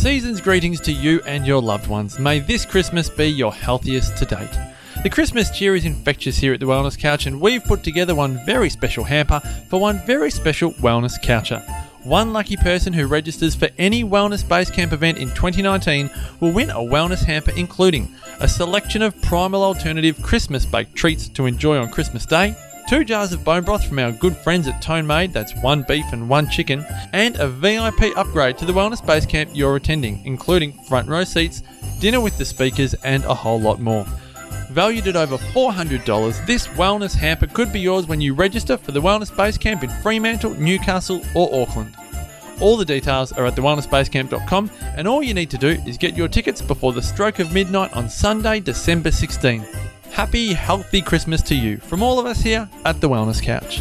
Season's greetings to you and your loved ones. May this Christmas be your healthiest to date. The Christmas cheer is infectious here at the Wellness Couch, and we've put together one very special hamper for one very special Wellness Coucher. One lucky person who registers for any Wellness Basecamp event in 2019 will win a wellness hamper including a selection of primal alternative Christmas baked treats to enjoy on Christmas Day, two jars of bone broth from our good friends at Tone Made, that's one beef and one chicken, and a VIP upgrade to the Wellness Basecamp you're attending, including front row seats, dinner with the speakers, and a whole lot more. Valued at over $400, this wellness hamper could be yours when you register for the Wellness Basecamp in Fremantle, Newcastle, or Auckland. All the details are at thewellnessbasecamp.com, and all you need to do is get your tickets before the stroke of midnight on Sunday, December 16. Happy, healthy Christmas to you from all of us here at the Wellness Couch.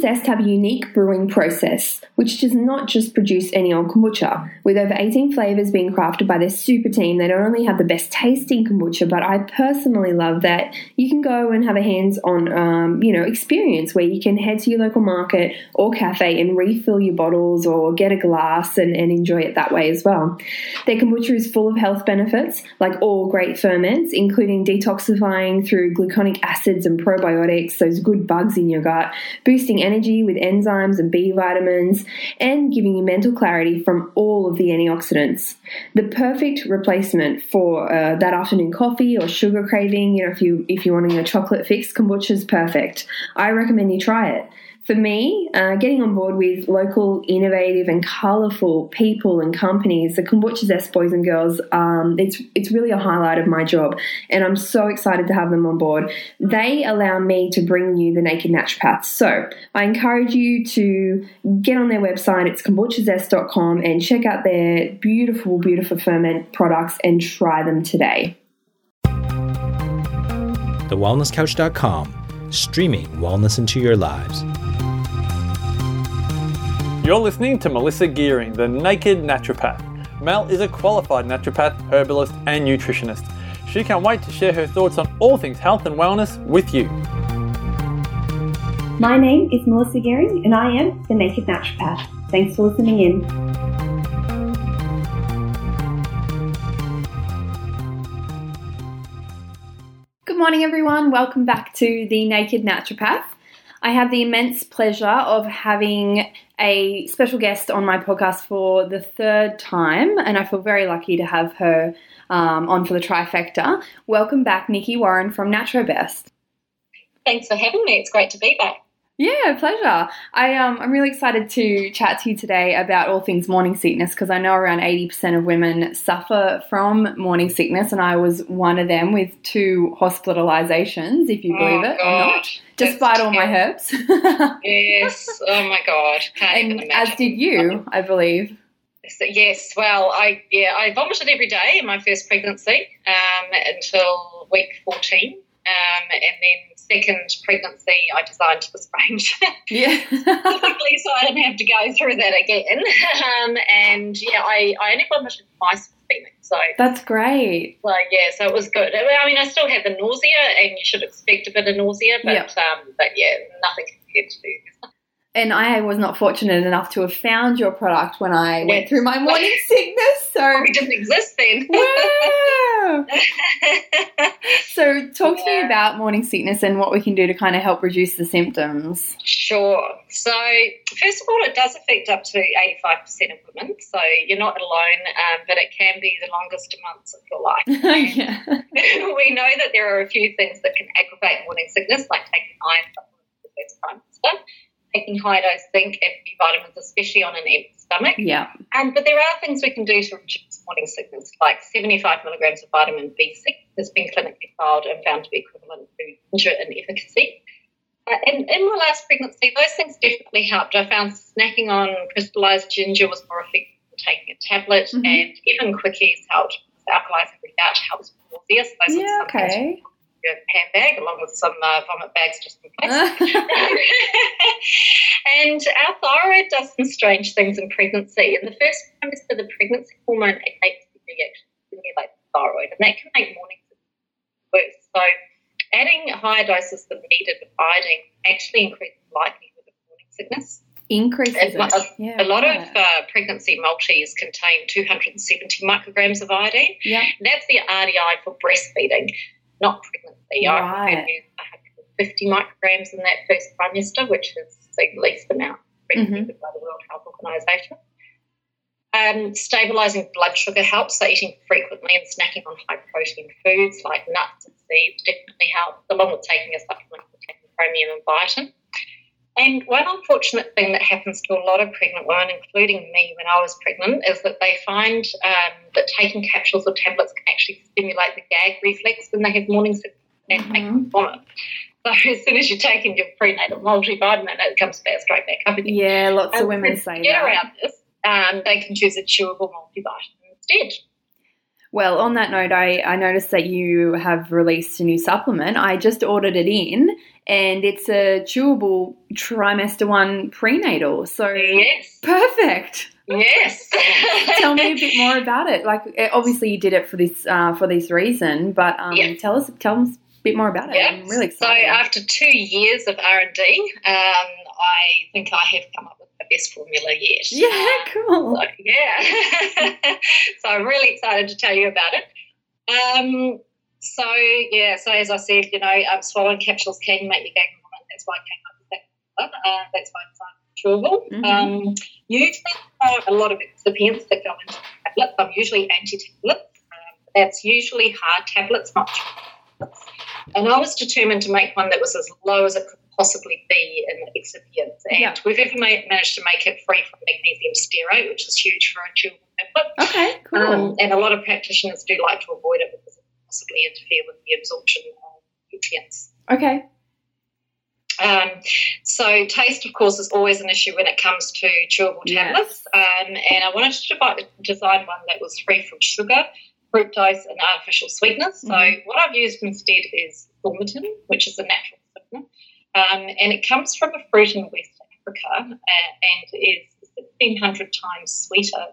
Zest have a unique brewing process, which does not just produce any old kombucha. With over 18 flavours being crafted by their super team, they not only have the best tasting kombucha, but I personally love that you can go and have a hands-on, um, you know, experience where you can head to your local market or cafe and refill your bottles or get a glass and, and enjoy it that way as well. Their kombucha is full of health benefits, like all great ferments, including detoxifying through gluconic acids and probiotics, those good bugs in your gut boosting energy with enzymes and B vitamins, and giving you mental clarity from all of the antioxidants. The perfect replacement for uh, that afternoon coffee or sugar craving. You know, if you if you're wanting a chocolate fix, kombucha is perfect. I recommend you try it. For me, uh, getting on board with local, innovative, and colourful people and companies, the Kombucha Zest Boys and Girls, um, it's it's really a highlight of my job, and I'm so excited to have them on board. They allow me to bring you the Naked Naturopath. So I encourage you to get on their website. It's kombuchazest.com and check out their beautiful, beautiful ferment products and try them today. TheWellnessCouch.com, streaming wellness into your lives. You're listening to Melissa Gearing, the Naked Naturopath. Mel is a qualified naturopath, herbalist, and nutritionist. She can't wait to share her thoughts on all things health and wellness with you. My name is Melissa Gearing, and I am the Naked Naturopath. Thanks for listening in. Morning, everyone. Welcome back to the Naked Naturopath. I have the immense pleasure of having a special guest on my podcast for the third time, and I feel very lucky to have her um, on for the trifecta. Welcome back, Nikki Warren from NaturoBest. Thanks for having me. It's great to be back. Yeah, pleasure. I um, I'm really excited to chat to you today about all things morning sickness because I know around 80% of women suffer from morning sickness, and I was one of them with two hospitalizations, if you believe oh, it God. or not, despite all my herbs. yes. Oh my God. Can't and as did you, I believe. So, yes. Well, I yeah I vomited every day in my first pregnancy um, until week fourteen, um, and then second pregnancy I designed to the range. Yeah. Luckily, so I didn't have to go through that again. Um, and yeah, I, I only vomited twice Phoenix. So, That's great. Like yeah, so it was good. I mean, I still had the nausea, and you should expect a bit of nausea, but Yeah. um, but yeah, nothing compared to And I was not fortunate enough to have found your product when I went through my morning sickness. So, it didn't exist then. wow. So, talk to me about morning sickness and what we can do to kind of help reduce the symptoms. Sure. So, first of all, it does affect up to 85% of women. So, you're not alone, um, but it can be the longest months of your life. yeah. we know that there are a few things that can aggravate morning sickness, like taking iron supplements, the best prime minister, taking high dose zinc and B vitamins, especially on an empty stomach. Yeah. Um, but there are things we can do to reduce morning sickness, like 75 milligrams of vitamin B6 has been clinically trialled and found to be equivalent to ginger in efficacy. Uh, and in my last pregnancy, those things definitely helped. I found snacking on crystallized ginger was more effective than taking a tablet, Mhm. and even quickies helped. Alkalizing gut helps with nausea. So those are Yeah, okay. In your handbag, along with some uh, vomit bags just in case. and our thyroid does some strange things in pregnancy. And the first time is for the pregnancy hormone agates the reaction the thyroid, and that can make morning sickness worse. So adding higher doses than needed of iodine actually increases the likelihood of morning sickness. Increases A, it. a- Yeah, a lot right. of uh, pregnancy multis contain 270 micrograms of iodine. yeah. That's the RDI for breastfeeding, not pregnancy. I Right. to use 150 micrograms in that first trimester, which is the least amount recommended by the World Health Organization. Um, stabilizing blood sugar helps, so eating frequently and snacking on high protein foods like nuts and seeds definitely help, along with taking a supplement containing chromium and biotin. And one unfortunate thing that happens to a lot of pregnant women, including me when I was pregnant, is that they find um, that taking capsules or tablets can actually stimulate the gag reflex when they have morning sickness and make them vomit. So as soon as you're taking your prenatal multivitamin, it comes back straight back up again. Yeah, lots of Um, women to say get that. around this, um, they can choose a chewable multivitamin instead. Well, on that note, I, I noticed that you have released a new supplement. I just ordered it in, and it's a chewable trimester one prenatal. So Yes, perfect. yes. Tell me a bit more about it. Like, eh, obviously, you did it for this uh, for this reason, but um, Yeah. tell us tell us a bit more about it. Yeah. I'm really excited. So after two years of R and D, um, I think I have come up with the best formula yet. yeah, cool. So, yeah. so I'm really excited to tell you about it. Um, so yeah, so as I said, you know, um, swallowing capsules can make you gag vomit. That's why I came up with that. Uh, that's why it's chewable. Mhm. Um, usually, uh, a lot of excipients that go into tablets. I'm usually anti-tablets. Um, that's usually hard tablets, not tablets. And I was determined to make one that was as low as it could possibly be in the excipients. And Yeah. we've even made, managed to make it free from magnesium stearate, which is huge for a chewable tablet. Okay, cool. Um, and a lot of practitioners do like to avoid it because possibly interfere with the absorption of nutrients. okay. Um, so taste, of course, is always an issue when it comes to chewable Yes. tablets. Um, and I wanted to design one that was free from sugar, fructose, and artificial sweeteners. So Mhm. what I've used instead is thaumatin, which is a natural sweetener, um, and it comes from a fruit in West Africa uh, and is 1,600 times sweeter.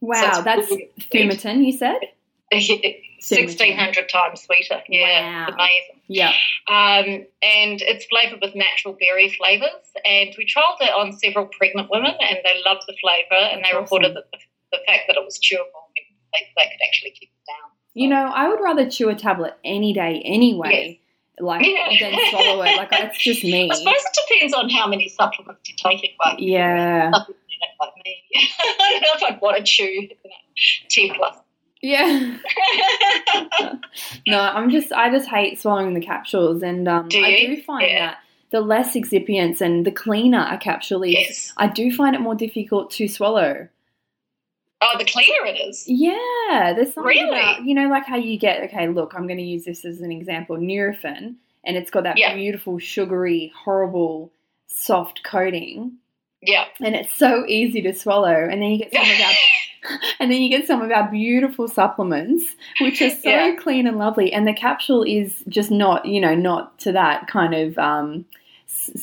Wow, it's that's really you said? 1600 times sweeter. Yeah, it's amazing. Yeah. Um, and it's flavored with natural berry flavors. And we trialled it on several pregnant women, and they loved the flavor. And they That's reported that the, the fact that it was chewable, they, they could actually keep it down. You know, I would rather chew a tablet any day anyway, like Yeah. than swallow it. Like that's just me. I suppose it depends on how many supplements you're taking. Like, Yeah. like me, I don't know if I'd want to chew you know, ten plus. Yeah. No, I'm just I just hate swallowing the capsules and um Do I do find Yeah. that the less excipients and the cleaner a capsule is, yes. I do find it more difficult to swallow. Oh, the cleaner it is. Yeah, there's something Really? about you know like how you get okay, look, I'm going to use this as an example, Nurofen, and it's got that Yeah. beautiful sugary, horrible, soft coating. Yeah. and it's so easy to swallow. And then you get some of our, and then you get some of our beautiful supplements, which are so Yeah. clean and lovely. And the capsule is just not, you know, not to that kind of, um,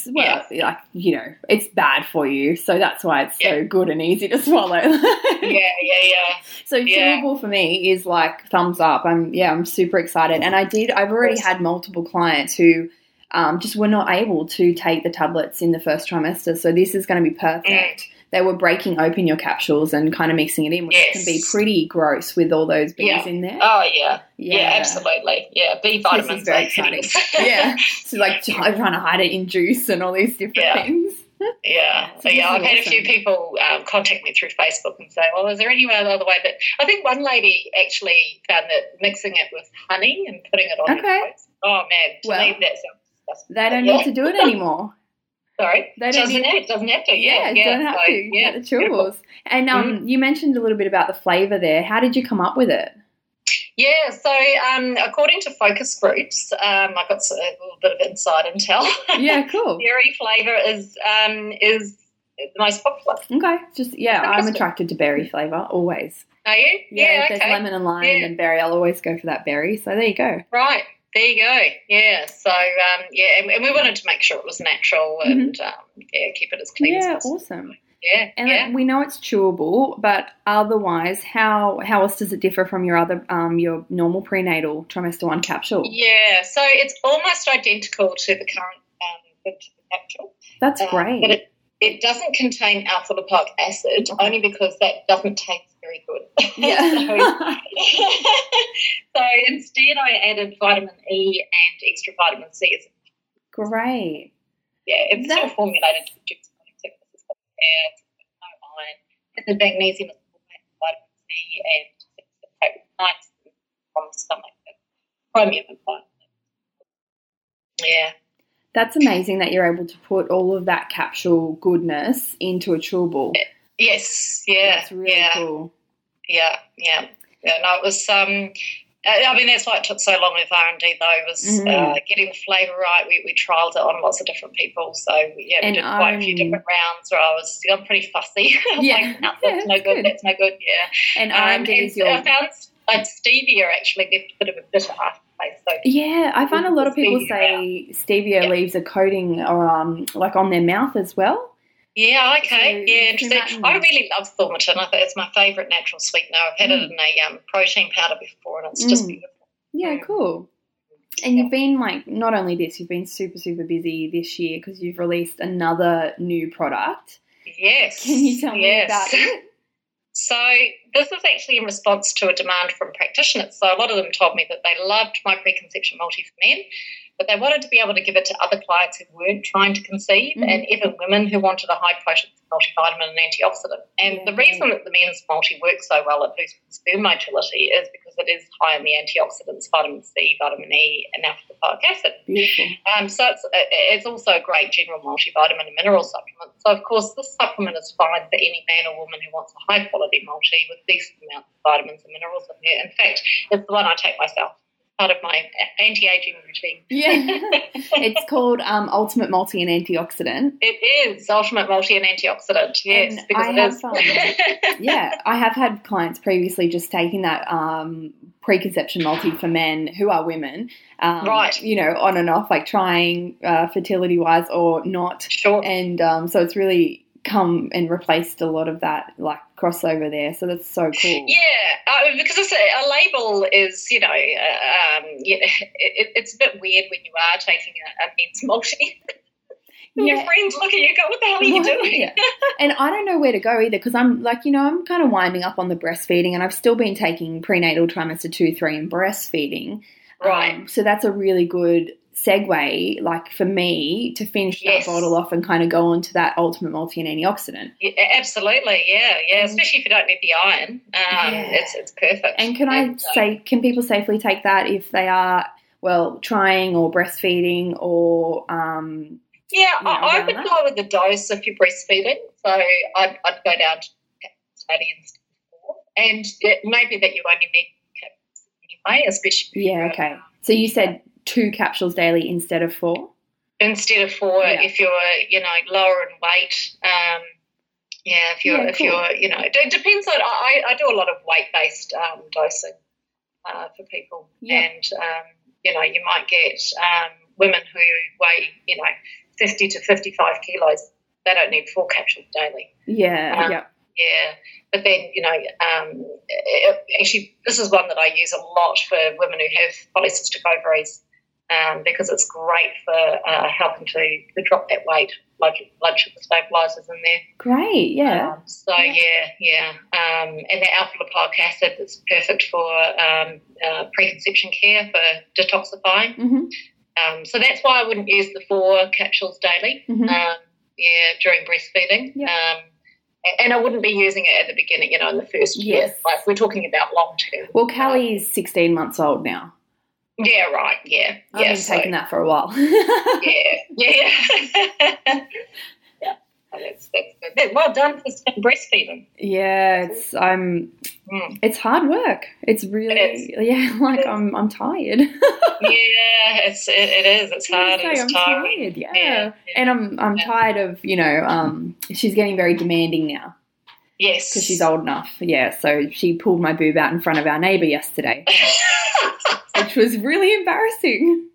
well, like you know, it's bad for you. So that's why it's so good and easy to swallow. yeah, yeah, yeah. So Yeah. chewable for me is like thumbs up. I'm yeah, I'm super excited, and I did. I've already had multiple clients who um, just were not able to take the tablets in the first trimester. So this is going to be perfect. Mm. They were breaking open your capsules and kind of mixing it in, which can be pretty gross with all those bees Yeah. in there. Oh, yeah. Yeah, absolutely. Yeah, B This is very exciting. yeah, so like trying to hide it in juice and all these different Yeah. things. Yeah, So yeah. I've had a few people um, contact me through Facebook and say, "Well, is there any other way?" But I think one lady actually found that mixing it with honey and putting it on Okay. Oh man, to Well, me that sounds disgusting. They don't need to do it anymore. Sorry, They don't doesn't need- have doesn't have to. Yeah, Yeah, yeah. don't have to. Yeah, the chewables. And um, you mentioned a little bit about the flavour there. How did you come up with it? Yeah, so um, according to focus groups, um, I got a little bit of inside intel. Yeah, cool. Berry flavour is um, is the most popular. Okay, just yeah, I'm attracted to berry flavour always. Are you? Yeah, if okay. there's lemon and lime Yeah. and berry, I'll always go for that berry. So there you go. Right. There you go. Yeah. So um, yeah, and, and we wanted to make sure it was natural and um, yeah, keep it as clean Mm-hmm. Yeah, as possible. awesome. Yeah, And yeah. we know it's chewable, but otherwise, how how else does it differ from your other um your normal prenatal trimester one capsule? Yeah, so it's almost identical to the current um, capsule. That's Uh, great. But it, it doesn't contain alpha lipoic acid, only because that doesn't taste very good. yeah. so, so instead, I added vitamin E and extra vitamin C. Great. yeah, it's still formulated to reduce morning sickness. It's got hair, it's got no iron, it's the magnesium, vitamin C, and nights from the stomach. Chromium and vitamin. Yeah. That's amazing that you're able to put all of that capsule goodness into a chewable. Yes. Yeah. That's really yeah. cool. Yeah, yeah, yeah. No, it was. Um, I mean, that's why it took so long with R and D, though, was Mhm. uh, getting the flavour right. We, we trialled it on lots of different people, so yeah, we And did quite a few different rounds. Where I was, I'm pretty fussy. I'm Yeah. like, no, Yeah, that's no good. good. That's no good. Yeah. And Um, R&D is your I found uh, stevia actually left a bit of a bitter aftertaste. So Yeah, I find a lot of people Stevia say stevia Yeah. leaves a coating or um like on their mouth as well. Yeah, okay. So yeah, interesting. I really love thaumatin. I think it's my favourite natural sweetener. I've had Mm. it in a um, protein powder before, and it's just Mm. beautiful. Yeah, cool. And you've been like not only this, you've been super super busy this year because you've released another new product. Yes. Can you tell me yes. about it? So this is actually in response to a demand from practitioners. So a lot of them told me that they loved my preconception multi for men, but they wanted to be able to give it to other clients who weren't trying to conceive, Mhm. and even women who wanted a high potency multivitamin and antioxidant. And Yeah. the reason that the men's multi works so well at boosting sperm motility is because it is high in the antioxidants, vitamin C, vitamin E, and alpha lipoic acid. Beautiful. Um, so it's, it's also a great general multivitamin and mineral supplement. So, of course, this supplement is fine for any man or woman who wants a high quality multi with decent amounts of vitamins and minerals in there. In fact, it's the one I take myself, part of my anti aging routine. Yeah. it's called um, Ultimate Multi and Antioxidant. It is ultimate multi and antioxidant, yes, And because I it have, is. um, Yeah, I have had clients previously just taking that um, preconception multi for men who are women, um, Right. You know, on and off, like trying uh, fertility wise or not, sure. and um, so it's really come and replaced a lot of that like crossover there. So that's so cool. Yeah, uh, because it's a, a label is, you know, uh, um, know, it, it's a bit weird when you are taking a, a men's multi. And Your friends look at you go, what the hell are you doing? Yeah. And I don't know where to go either because I'm like, you know, I'm kind of winding up on the breastfeeding and I've still been taking prenatal trimester two, three and breastfeeding. Right. Um, so that's a really good segue, like for me, to finish Yes. that bottle off and kind of go on to that ultimate multi and antioxidant. Yeah, absolutely, yeah, yeah. Mm. Especially if you don't need the iron, um, Yeah. it's it's perfect. And can I And, uh, say, can people safely take that if they are, well, trying or breastfeeding or, um, Yeah, Yeah, I, I would that. go with the dose if you're breastfeeding. So I'd, I'd go down to study four, and it may be that you only need anyway, especially yeah, okay. So you said two capsules daily instead of four? instead of four Yeah. if you're you know lower in weight. Um, yeah, if you're Yeah, if cool. you're you know it depends on I, I do a lot of weight based um, dosing uh, for people, Yeah. and um, you know you might get um, women who weigh you know fifty to fifty five kilos. They don't need four capsules daily. Yeah, Um, yeah. Yeah, but then you know, um, it, actually, this is one that I use a lot for women who have polycystic ovaries um, because it's great for uh, helping to, to drop that weight. Blood, blood sugar stabilizers in there. Great, yeah. Um, so yeah, yeah, um, and the alpha lipoic acid is perfect for um, uh, preconception care for detoxifying. hmm Um, so that's why I wouldn't use the four capsules daily. Mhm. Um, yeah, during breastfeeding. Yeah. Um, and I wouldn't be using it at the beginning, you know, in the first year. Yes. Like we're talking about long term. Well, Callie's 16 months old now. Yeah, right. Yeah, I've yeah. been so- taking that for a while. yeah, yeah, yeah. Oh, That's, that's good. Well done for breastfeeding. yeah, it's I'm Mm. it's hard work. It's really It yeah, like. I'm I'm tired. Yeah, it's it, it is. It's hard. It's I'm tiring. tired, yeah. Yeah, And I'm I'm Yeah. tired of, you know, um she's getting very demanding now Yes, because she's old enough. Yeah, so she pulled my boob out in front of our neighbor yesterday, which was really embarrassing.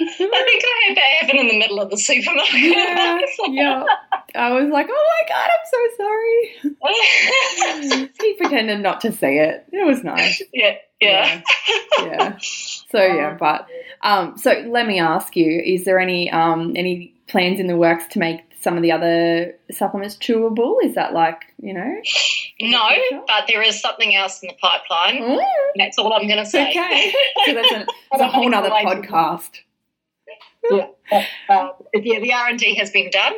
I think I had that happen in the middle of the supermarket. Yeah, yeah. I was like, oh my god, I'm so sorry. he pretended not to see it. It was nice. yeah, yeah. yeah. So yeah, but um, so let me ask you: Is there any um any plans in the works to make some of the other supplements chewable? Is that like you know? No, but there is something else in the pipeline. Mm, That's all I'm going to say. okay. So that's, a, that's a whole nother podcast. yeah, um, yeah. The R and D has been done.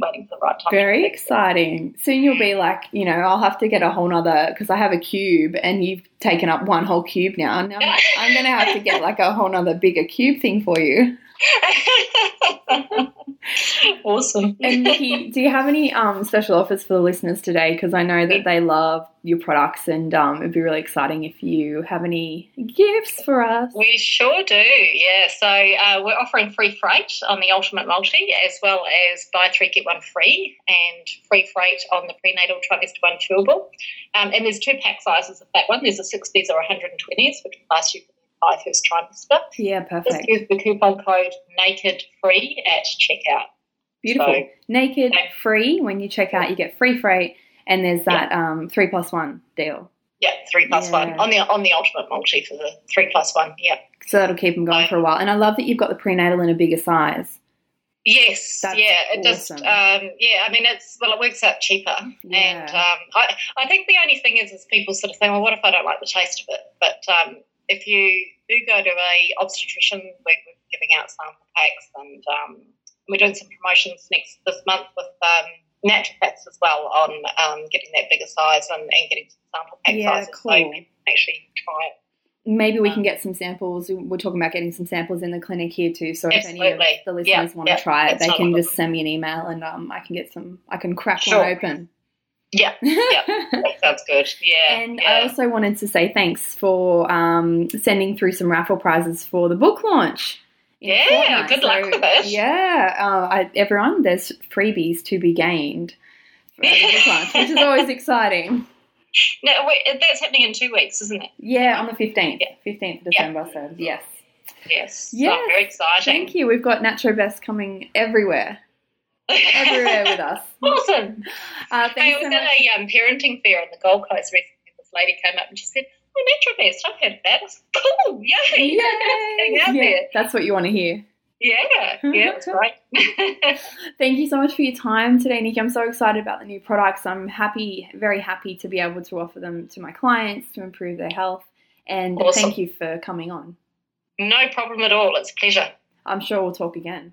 Waiting for the right time. Very exciting. Soon you'll be like, you know, I'll have to get a whole nother because I have a cube and you've taken up one whole cube now. Now I'm, I'm going to have to get like a whole nother bigger cube thing for you. awesome. And Nikki, do you have any um, special offers for the listeners today? Because I know that they love your products and um, it'd be really exciting if you have any gifts for us. We sure do, yeah. So uh, we're offering free freight on the Ultimate Multi, as well as buy three get one free, and free freight on the prenatal trimester one chewable. Um, and there's two pack sizes of that one. There's a 60s or 120s, which will last you for first trimester. Yeah, Just perfect. use the coupon code naked free at checkout. Beautiful. So- Naked, Yeah. free. When you check out, you get free freight, and there's that um, three plus one deal. Yeah, three plus Yeah. one on the on the Ultimate Multi for the three plus one. Yeah. So that'll keep them going for a while. And I love that you've got the prenatal in a bigger size. Yes, That's yeah, it just um, yeah. I mean, it's well, it works out cheaper, Yeah. and um, I I think the only thing is, is people sort of think, well, what if I don't like the taste of it? But um, if you do go to a obstetrician, we're, giving out sample packs, and um, we're doing some promotions next this month with um, naturopaths as well on um, getting that bigger size and, and getting some sample pack Yeah, sizes, so cool. people can actually try it. Maybe we can get some samples. We're talking about getting some samples in the clinic here too. So if any of the listeners Yeah, want to yeah, try it, they can just send me an email and um, I can get some. I can crack Sure. one open. Yeah, yeah, that sounds good. Yeah, And yeah. I also wanted to say thanks for um, sending through some raffle prizes for the book launch. Yeah, good luck with it. Yeah, uh, I, everyone, there's freebies to be gained for the book launch, which is always exciting. No, wait, that's happening in two weeks, isn't it? Yeah, on the 15th, Yeah. 15th of Yeah. December, so yes. Yes. Yes, Oh, very exciting. Thank you. We've got NaturoBest coming everywhere, everywhere with us. awesome. Uh, I was so at a um, parenting fair on the Gold Coast recently. This lady came up and she said, "Oh, NaturoBest, I've heard of that. I was like, cool, yay! Out Yeah, there. that's what you want to hear. Yeah, yeah, great. Thank you so much for your time today, Nikki. I'm so excited about the new products. I'm happy, very happy to be able to offer them to my clients to improve their health. And Awesome. thank you for coming on. no problem at all. It's a pleasure. I'm sure we'll talk again.